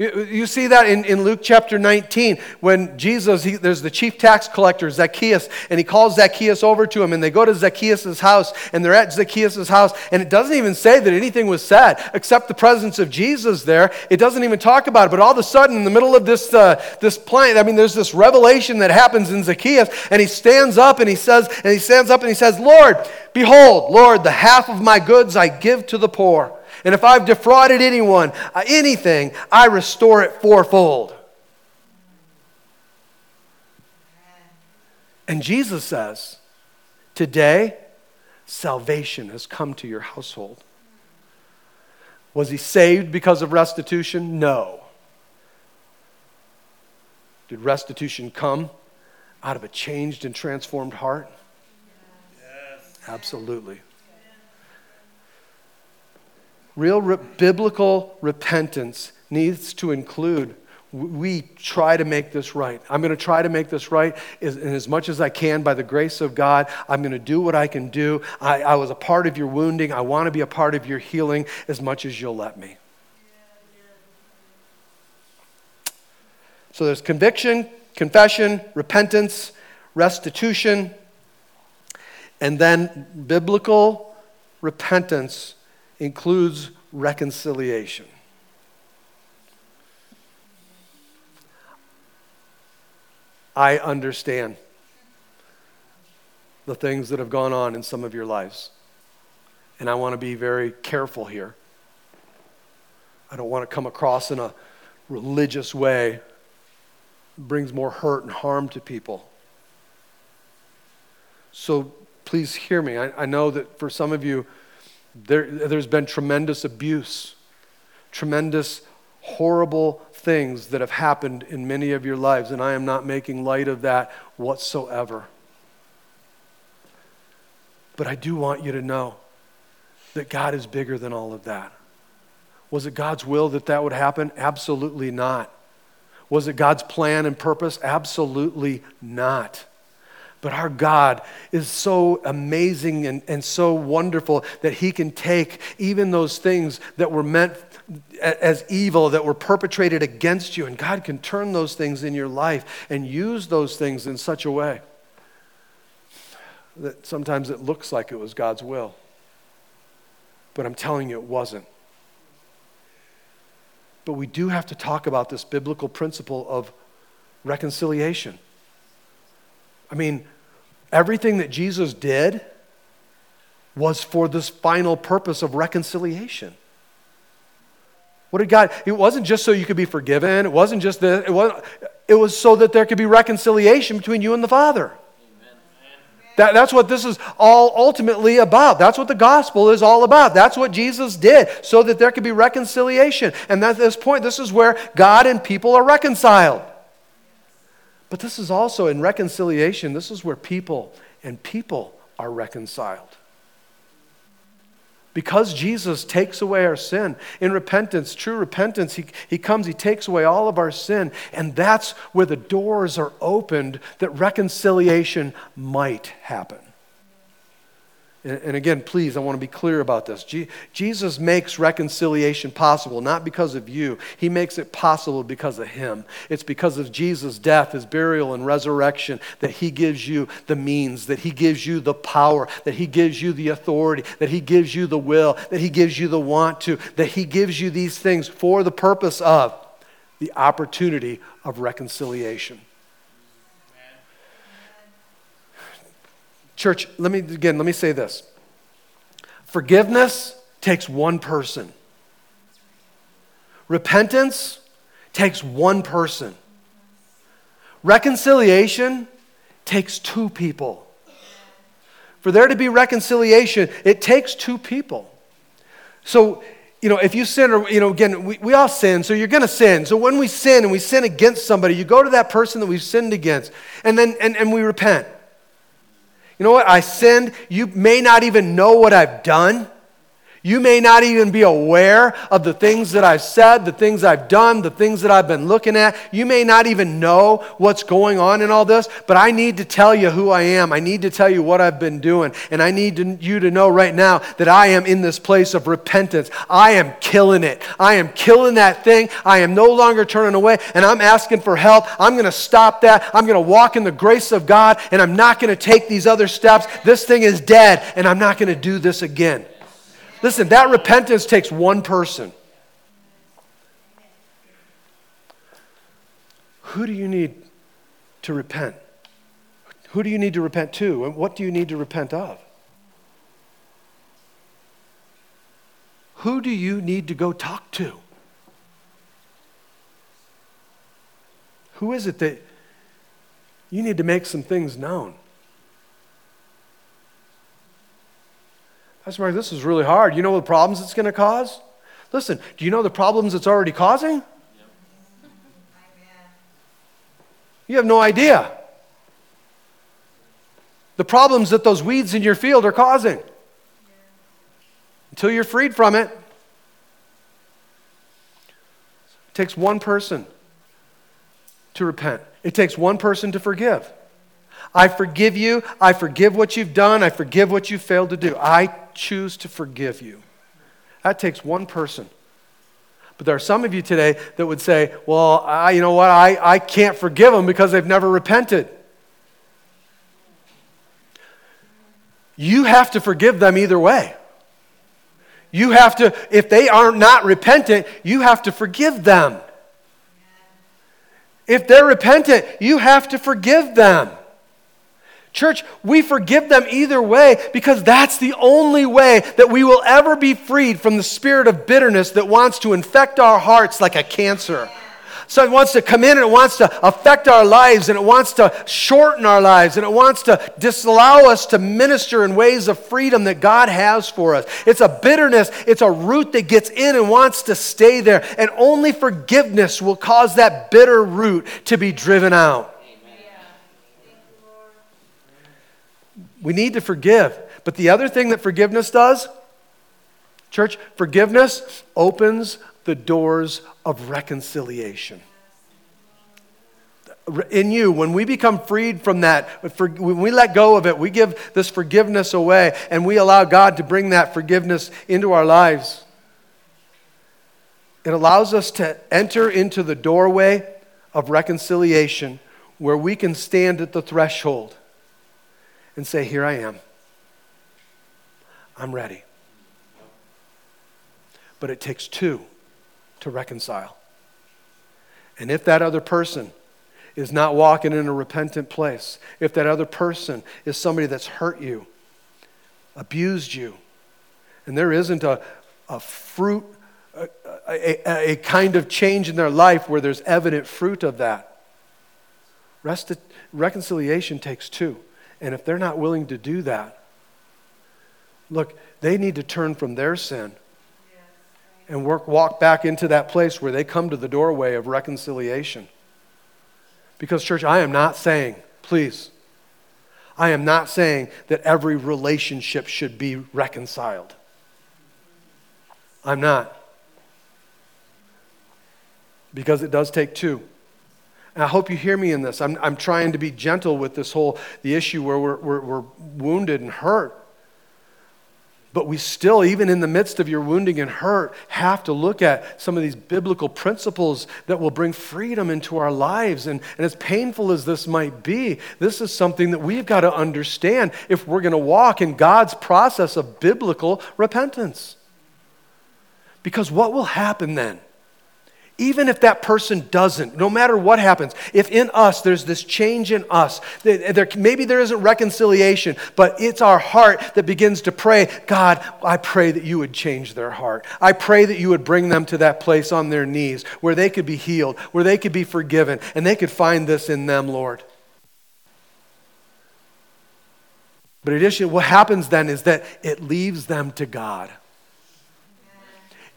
You see that in, in Luke chapter 19 when Jesus, he, there's the chief tax collector, Zacchaeus, and he calls Zacchaeus over to him, and they go to Zacchaeus' house, and they're at Zacchaeus' house, and it doesn't even say that anything was said except the presence of Jesus there. It doesn't even talk about it, but all of a sudden, in the middle of this, uh, this plain, I mean, there's this revelation that happens in Zacchaeus, and he stands up and he says, and he stands up and he says, Lord, behold, Lord, the half of my goods I give to the poor. And if I've defrauded anyone, uh, anything, I restore it fourfold. And Jesus says, Today, salvation has come to your household. Was he saved because of restitution? No. Did restitution come out of a changed and transformed heart? Yes. Absolutely. Real re- biblical repentance needs to include we try to make this right. I'm going to try to make this right as, as much as I can by the grace of God. I'm going to do what I can do. I, I was a part of your wounding. I want to be a part of your healing as much as you'll let me. So there's conviction, confession, repentance, restitution, and then biblical repentance includes reconciliation. I understand the things that have gone on in some of your lives. And I want to be very careful here. I don't want to come across in a religious way brings more hurt and harm to people. So please hear me. I, I know that for some of you, there, there's been tremendous abuse, tremendous horrible things that have happened in many of your lives, and I am not making light of that whatsoever. But I do want you to know that God is bigger than all of that. Was it God's will that that would happen? Absolutely not. Was it God's plan and purpose? Absolutely not. But our God is so amazing and, and so wonderful that He can take even those things that were meant as evil, that were perpetrated against you, and God can turn those things in your life and use those things in such a way that sometimes it looks like it was God's will. But I'm telling you, it wasn't. But we do have to talk about this biblical principle of reconciliation. I mean, everything that Jesus did was for this final purpose of reconciliation. What did God? It wasn't just so you could be forgiven. It wasn't just that. It was, it was so that there could be reconciliation between you and the Father. That, that's what this is all ultimately about. That's what the gospel is all about. That's what Jesus did, so that there could be reconciliation. And at this point, this is where God and people are reconciled. But this is also in reconciliation, this is where people and people are reconciled. Because Jesus takes away our sin. In repentance, true repentance, he, he comes, He takes away all of our sin. And that's where the doors are opened that reconciliation might happen. And again, please, I want to be clear about this. Jesus makes reconciliation possible, not because of you. He makes it possible because of Him. It's because of Jesus' death, His burial, and resurrection that He gives you the means, that He gives you the power, that He gives you the authority, that He gives you the will, that He gives you the want to, that He gives you these things for the purpose of the opportunity of reconciliation. Church, let me again, let me say this. Forgiveness takes one person. Repentance takes one person. Reconciliation takes two people. For there to be reconciliation, it takes two people. So, you know, if you sin, or, you know, again, we, we all sin, so you're going to sin. So when we sin and we sin against somebody, you go to that person that we've sinned against, and then, and, and we repent. You know what? I sinned. You may not even know what I've done. You may not even be aware of the things that I've said, the things I've done, the things that I've been looking at. You may not even know what's going on in all this, but I need to tell you who I am. I need to tell you what I've been doing. And I need to, you to know right now that I am in this place of repentance. I am killing it. I am killing that thing. I am no longer turning away, and I'm asking for help. I'm going to stop that. I'm going to walk in the grace of God, and I'm not going to take these other steps. This thing is dead, and I'm not going to do this again. Listen, that repentance takes one person. Who do you need to repent? Who do you need to repent to? And what do you need to repent of? Who do you need to go talk to? Who is it that you need to make some things known? Pastor Mark, this is really hard. You know the problems it's going to cause? Listen, do you know the problems it's already causing? You have no idea. The problems that those weeds in your field are causing. Until you're freed from it, it takes one person to repent. It takes one person to forgive. I forgive you. I forgive what you've done. I forgive what you failed to do. I choose to forgive you. That takes one person. But there are some of you today that would say, well, I, you know what? I, I can't forgive them because they've never repented. You have to forgive them either way. You have to, if they are not repentant, you have to forgive them. If they're repentant, you have to forgive them. Church, we forgive them either way because that's the only way that we will ever be freed from the spirit of bitterness that wants to infect our hearts like a cancer. So it wants to come in and it wants to affect our lives and it wants to shorten our lives and it wants to disallow us to minister in ways of freedom that God has for us. It's a bitterness, it's a root that gets in and wants to stay there. And only forgiveness will cause that bitter root to be driven out. We need to forgive. But the other thing that forgiveness does, church, forgiveness opens the doors of reconciliation. In you, when we become freed from that, when we let go of it, we give this forgiveness away and we allow God to bring that forgiveness into our lives. It allows us to enter into the doorway of reconciliation where we can stand at the threshold and say, Here I am. I'm ready. But it takes two to reconcile. And if that other person is not walking in a repentant place, if that other person is somebody that's hurt you, abused you, and there isn't a, a fruit, a, a, a kind of change in their life where there's evident fruit of that, reconciliation takes two. And if they're not willing to do that, look, they need to turn from their sin and work, walk back into that place where they come to the doorway of reconciliation. Because, church, I am not saying, please, I am not saying that every relationship should be reconciled. I'm not. Because it does take two. And I hope you hear me in this. I'm, I'm trying to be gentle with this whole the issue where we're, we're, we're wounded and hurt. But we still, even in the midst of your wounding and hurt, have to look at some of these biblical principles that will bring freedom into our lives. And, and as painful as this might be, this is something that we've got to understand if we're going to walk in God's process of biblical repentance. Because what will happen then? Even if that person doesn't, no matter what happens, if in us there's this change in us, there, maybe there isn't reconciliation, but it's our heart that begins to pray, God, I pray that you would change their heart. I pray that you would bring them to that place on their knees where they could be healed, where they could be forgiven, and they could find this in them, Lord. But addition, what happens then is that it leaves them to God.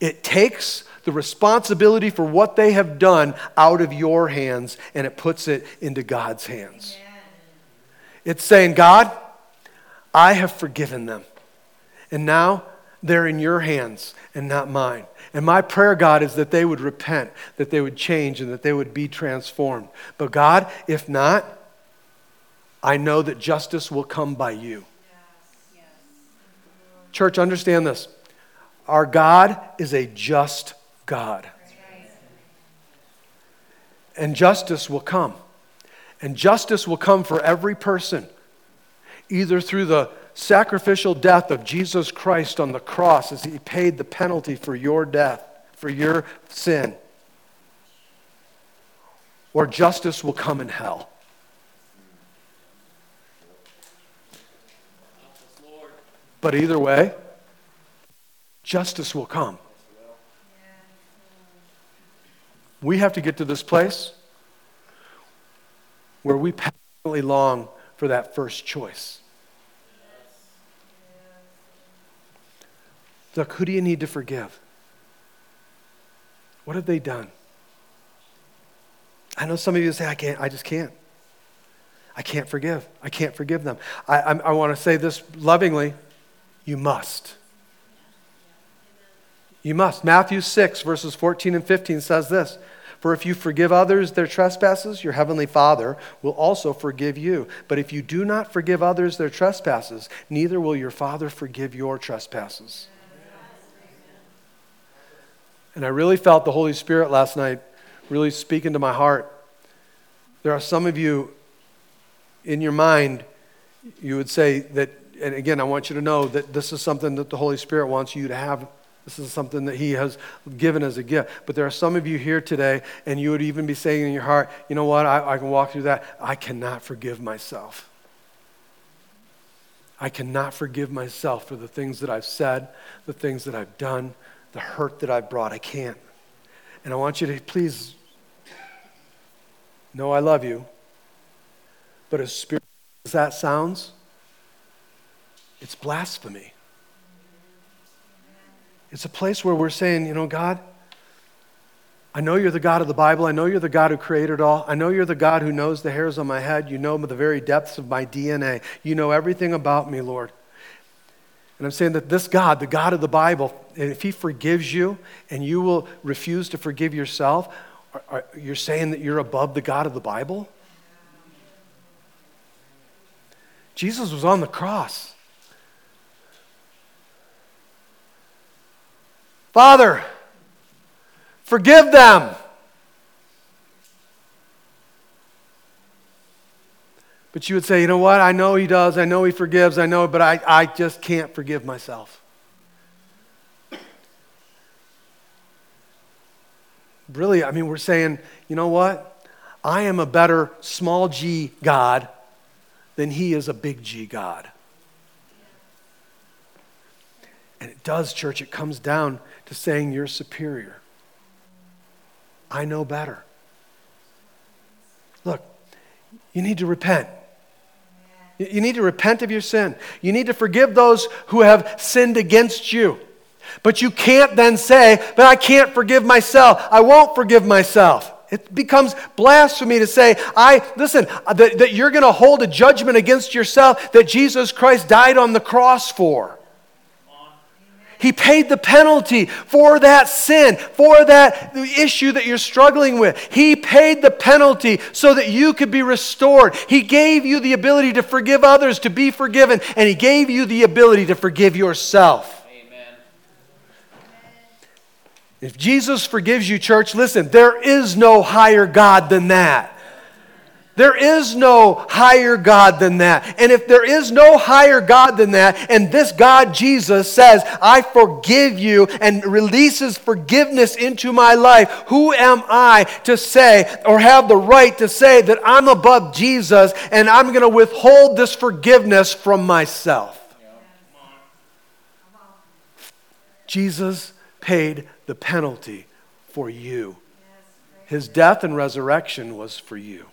It takes the responsibility for what they have done out of your hands and it puts it into God's hands. It's saying, God, I have forgiven them. And now they're in your hands and not mine. And my prayer, God, is that they would repent, that they would change, and that they would be transformed. But God, if not, I know that justice will come by you. Yes, yes. Church, understand this. Our God is a just God. And justice will come. And justice will come for every person, either through the sacrificial death of Jesus Christ on the cross as he paid the penalty for your death, for your sin, or justice will come in hell. But either way, justice will come. We have to get to this place where we passionately long for that first choice. Look, who do you need to forgive? What have they done? I know some of you say, I can't, I just can't. I can't forgive. I can't forgive them. I, I, I want to say this lovingly you must. You must. Matthew 6, verses 14 and 15 says this For if you forgive others their trespasses, your heavenly Father will also forgive you. But if you do not forgive others their trespasses, neither will your Father forgive your trespasses. And I really felt the Holy Spirit last night really speaking to my heart. There are some of you in your mind, you would say that, and again, I want you to know that this is something that the Holy Spirit wants you to have this is something that He has given as a gift. But there are some of you here today, and you would even be saying in your heart, you know what, I, I can walk through that. I cannot forgive myself. I cannot forgive myself for the things that I've said, the things that I've done, the hurt that I've brought. I can't. And I want you to please No, I love you. But as spiritual as that sounds, it's blasphemy. It's a place where we're saying, you know, God, I know you're the God of the Bible. I know you're the God who created all. I know you're the God who knows the hairs on my head. You know the very depths of my DNA. You know everything about me, Lord. And I'm saying that this God, the God of the Bible, if He forgives you and you will refuse to forgive yourself, are, are, you're saying that you're above the God of the Bible? Jesus was on the cross. Father, Forgive them. But you would say, you know what? I know he does. I know he forgives. I know, but I, I just can't forgive myself. Really, I mean, we're saying, you know what? I am a better small g God than he is a big G God. And it does, church, it comes down to saying you're superior. I know better. Look, you need to repent. You need to repent of your sin. You need to forgive those who have sinned against you. But you can't then say, But I can't forgive myself. I won't forgive myself. It becomes blasphemy to say, I, listen, that, that you're going to hold a judgment against yourself that Jesus Christ died on the cross for. He paid the penalty for that sin, for that issue that you're struggling with. He paid the penalty so that you could be restored. He gave you the ability to forgive others, to be forgiven, and He gave you the ability to forgive yourself. Amen. If Jesus forgives you, church, listen, there is no higher God than that. There is no higher God than that. And if there is no higher God than that, and this God, Jesus, says, I forgive you and releases forgiveness into my life, who am I to say or have the right to say that I'm above Jesus and I'm going to withhold this forgiveness from myself? Jesus paid the penalty for you. His death and resurrection was for you.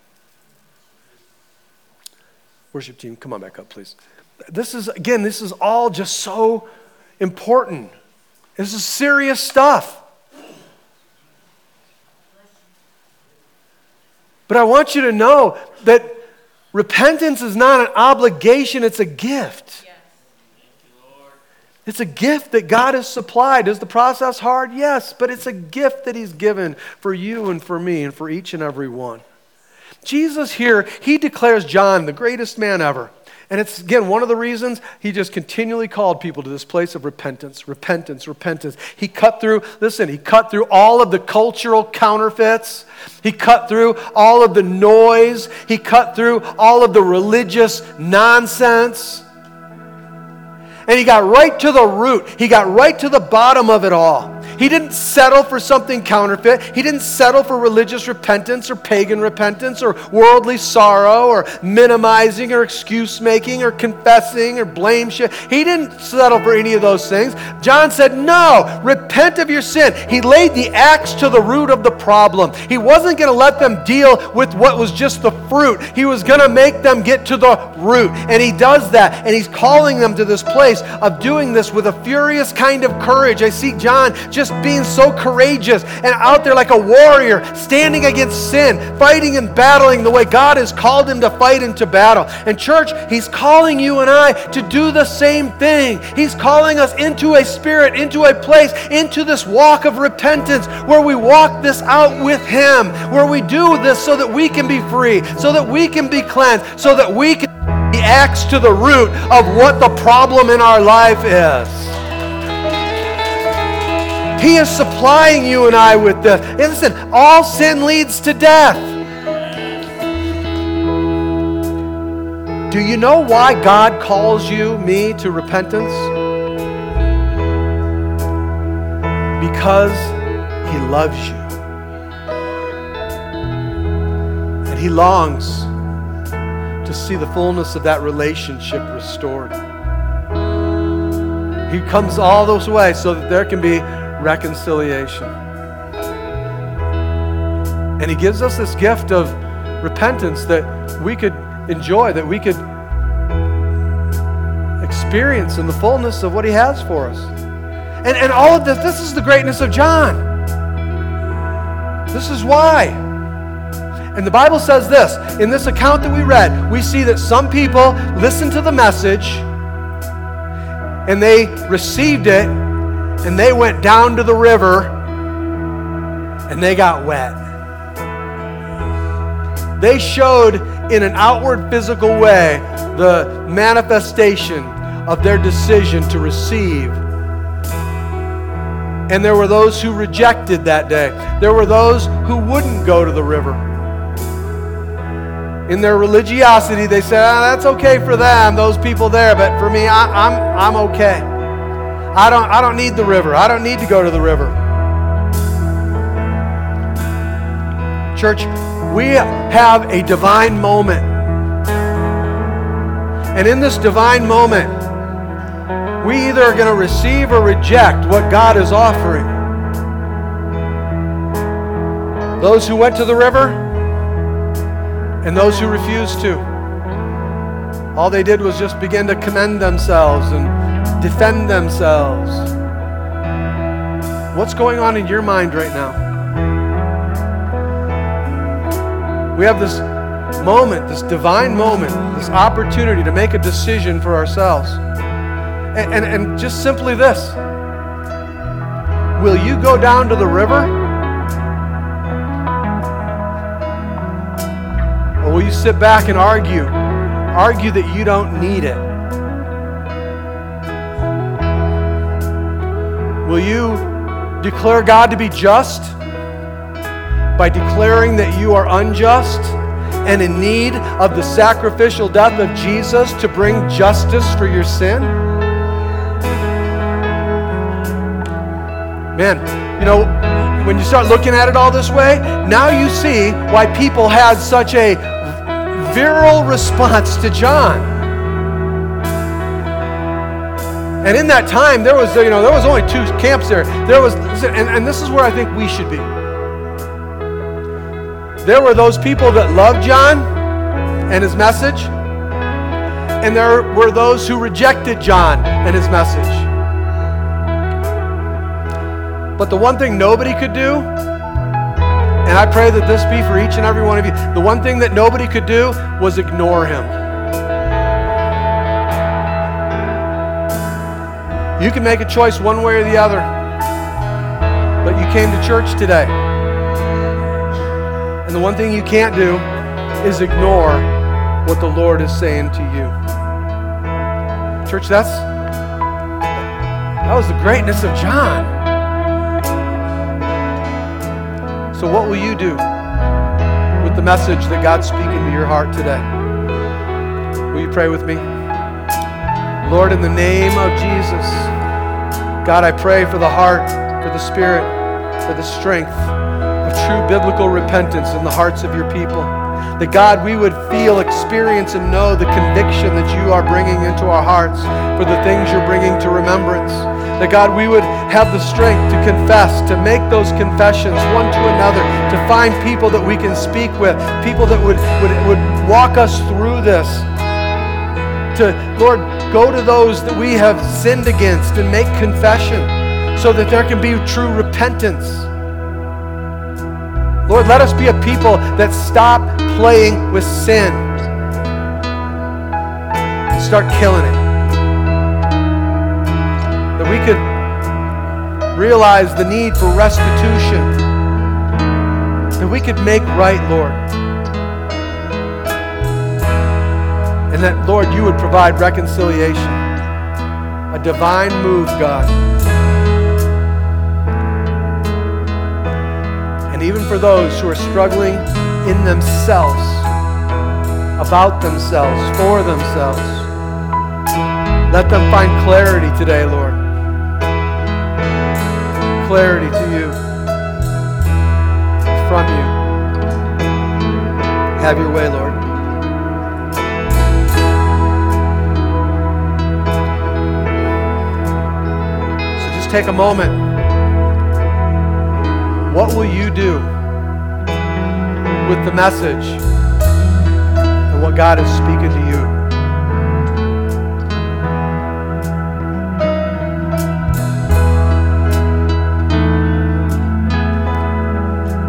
Worship team, come on back up, please. This is, again, this is all just so important. This is serious stuff. But I want you to know that repentance is not an obligation, it's a gift. It's a gift that God has supplied. Is the process hard? Yes, but it's a gift that He's given for you and for me and for each and every one. Jesus here, he declares John the greatest man ever. And it's, again, one of the reasons he just continually called people to this place of repentance, repentance, repentance. He cut through, listen, he cut through all of the cultural counterfeits. He cut through all of the noise. He cut through all of the religious nonsense. And he got right to the root. He got right to the bottom of it all. He didn't settle for something counterfeit. He didn't settle for religious repentance or pagan repentance or worldly sorrow or minimizing or excuse making or confessing or blame shit. He didn't settle for any of those things. John said, No, repent of your sin. He laid the axe to the root of the problem. He wasn't going to let them deal with what was just the fruit, he was going to make them get to the root. And he does that. And he's calling them to this place of doing this with a furious kind of courage. I see John just just being so courageous and out there like a warrior, standing against sin, fighting and battling the way God has called him to fight and to battle. And, church, He's calling you and I to do the same thing. He's calling us into a spirit, into a place, into this walk of repentance where we walk this out with Him, where we do this so that we can be free, so that we can be cleansed, so that we can be axe to the root of what the problem in our life is. He is supplying you and I with this. And listen, all sin leads to death. Do you know why God calls you, me, to repentance? Because He loves you. And He longs to see the fullness of that relationship restored. He comes all those ways so that there can be reconciliation. And he gives us this gift of repentance that we could enjoy, that we could experience in the fullness of what He has for us. And, and all of this, this is the greatness of John. This is why. And the Bible says this in this account that we read, we see that some people listened to the message and they received it and they went down to the river and they got wet. They showed in an outward physical way the manifestation of their decision to receive. And there were those who rejected that day. There were those who wouldn't go to the river. In their religiosity, they said, ah, that's okay for them, those people there, but for me, I, I'm, I'm okay. I don't, I don't need the river. I don't need to go to the river. Church, we have a divine moment. And in this divine moment, we either are going to receive or reject what God is offering. Those who went to the river and those who refused to. All they did was just begin to commend themselves and defend themselves. What's going on in your mind right now? We have this moment, this divine moment, this opportunity to make a decision for ourselves. And, and, and just simply this Will you go down to the river? Or will you sit back and argue? Argue that you don't need it? Will you declare God to be just? by declaring that you are unjust and in need of the sacrificial death of Jesus to bring justice for your sin? Man, you know, when you start looking at it all this way, now you see why people had such a virile response to John. And in that time, there was, uh, you know, there was only two camps there. There was, and, and this is where I think we should be. There were those people that loved John and his message, and there were those who rejected John and his message. But the one thing nobody could do, and I pray that this be for each and every one of you, the one thing that nobody could do was ignore him. You can make a choice one way or the other, but you came to church today. And the one thing you can't do is ignore what the Lord is saying to you. Church, that's that was the greatness of John. So what will you do with the message that God's speaking to your heart today? Will you pray with me? Lord, in the name of Jesus, God, I pray for the heart, for the spirit, for the strength of true biblical repentance in the hearts of your people. That God, we would feel, experience, and know the conviction that you are bringing into our hearts for the things you're bringing to remembrance. That God, we would have the strength to confess, to make those confessions one to another, to find people that we can speak with, people that would, would, would walk us through this. To, Lord, go to those that we have sinned against and make confession so that there can be true repentance. Lord, let us be a people that stop playing with sin. Start killing it. That we could realize the need for restitution. That we could make right, Lord. And that, Lord, you would provide reconciliation. A divine move, God. And even for those who are struggling in themselves, about themselves, for themselves, let them find clarity today, Lord. Clarity to you, from you. Have your way, Lord. Take a moment. What will you do with the message and
what God is speaking to you.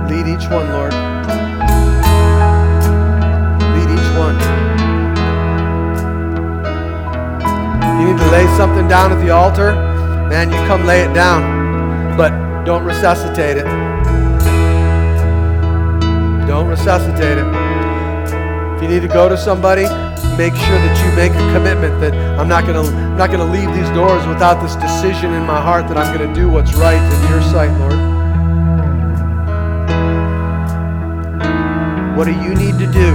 Lead each one, Lord. Lead each one. You need to lay something down at the altar, man, you come lay it down. But don't resuscitate it. Don't resuscitate it. If you need to go to somebody, make sure that you make a commitment that I'm not to I'm not to leave these doors without this decision in my heart that I'm to do what's right in your sight, Lord. What do you need to do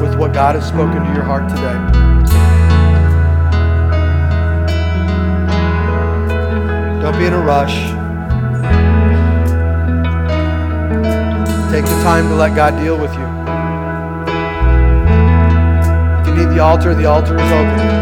with what God has spoken to your heart today? Don't be in a rush. Take the time to let God deal with you. If you need the altar, the altar is open.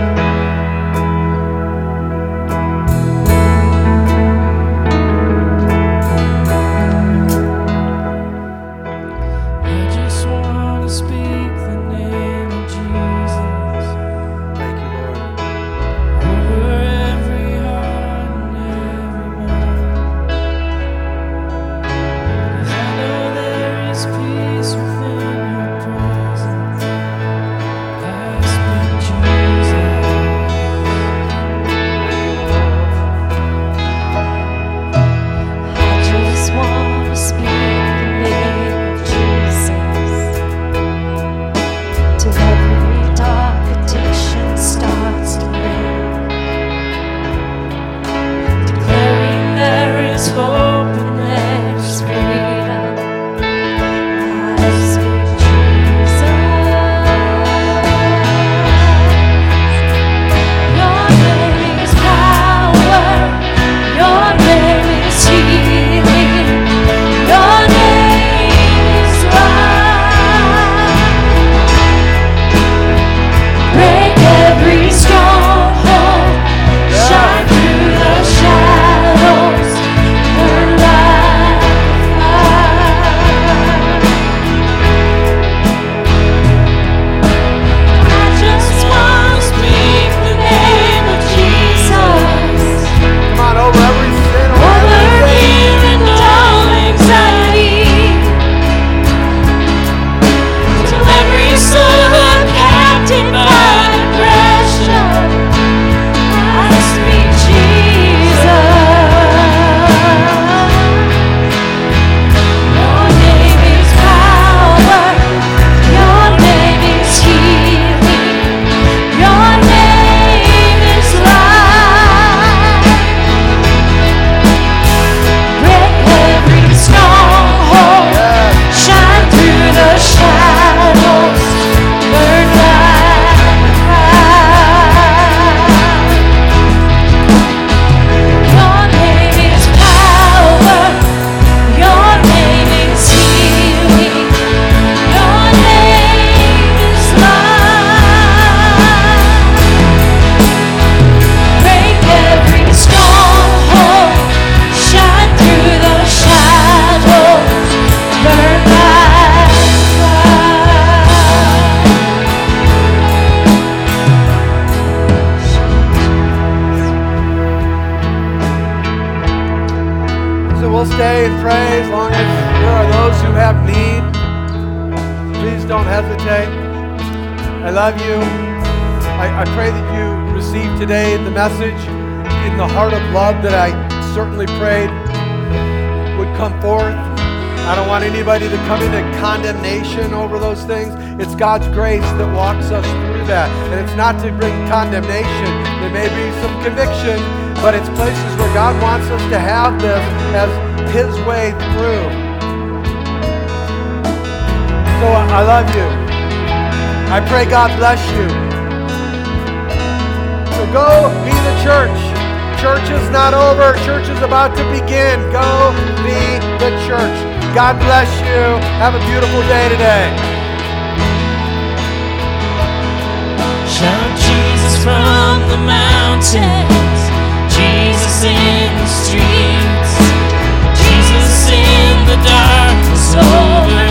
Condemnation over those things. It's God's grace that walks us through that. And it's not to bring condemnation. There may be some conviction, but it's places where God wants us to have this as His way through. So I I love you. I pray God bless you. So go be the church. Church is not over. Church is about to begin. Go be the church. God bless you. Have a beautiful day today.
Shout Jesus from the mountains, Jesus in the streets, Jesus in the darkness over.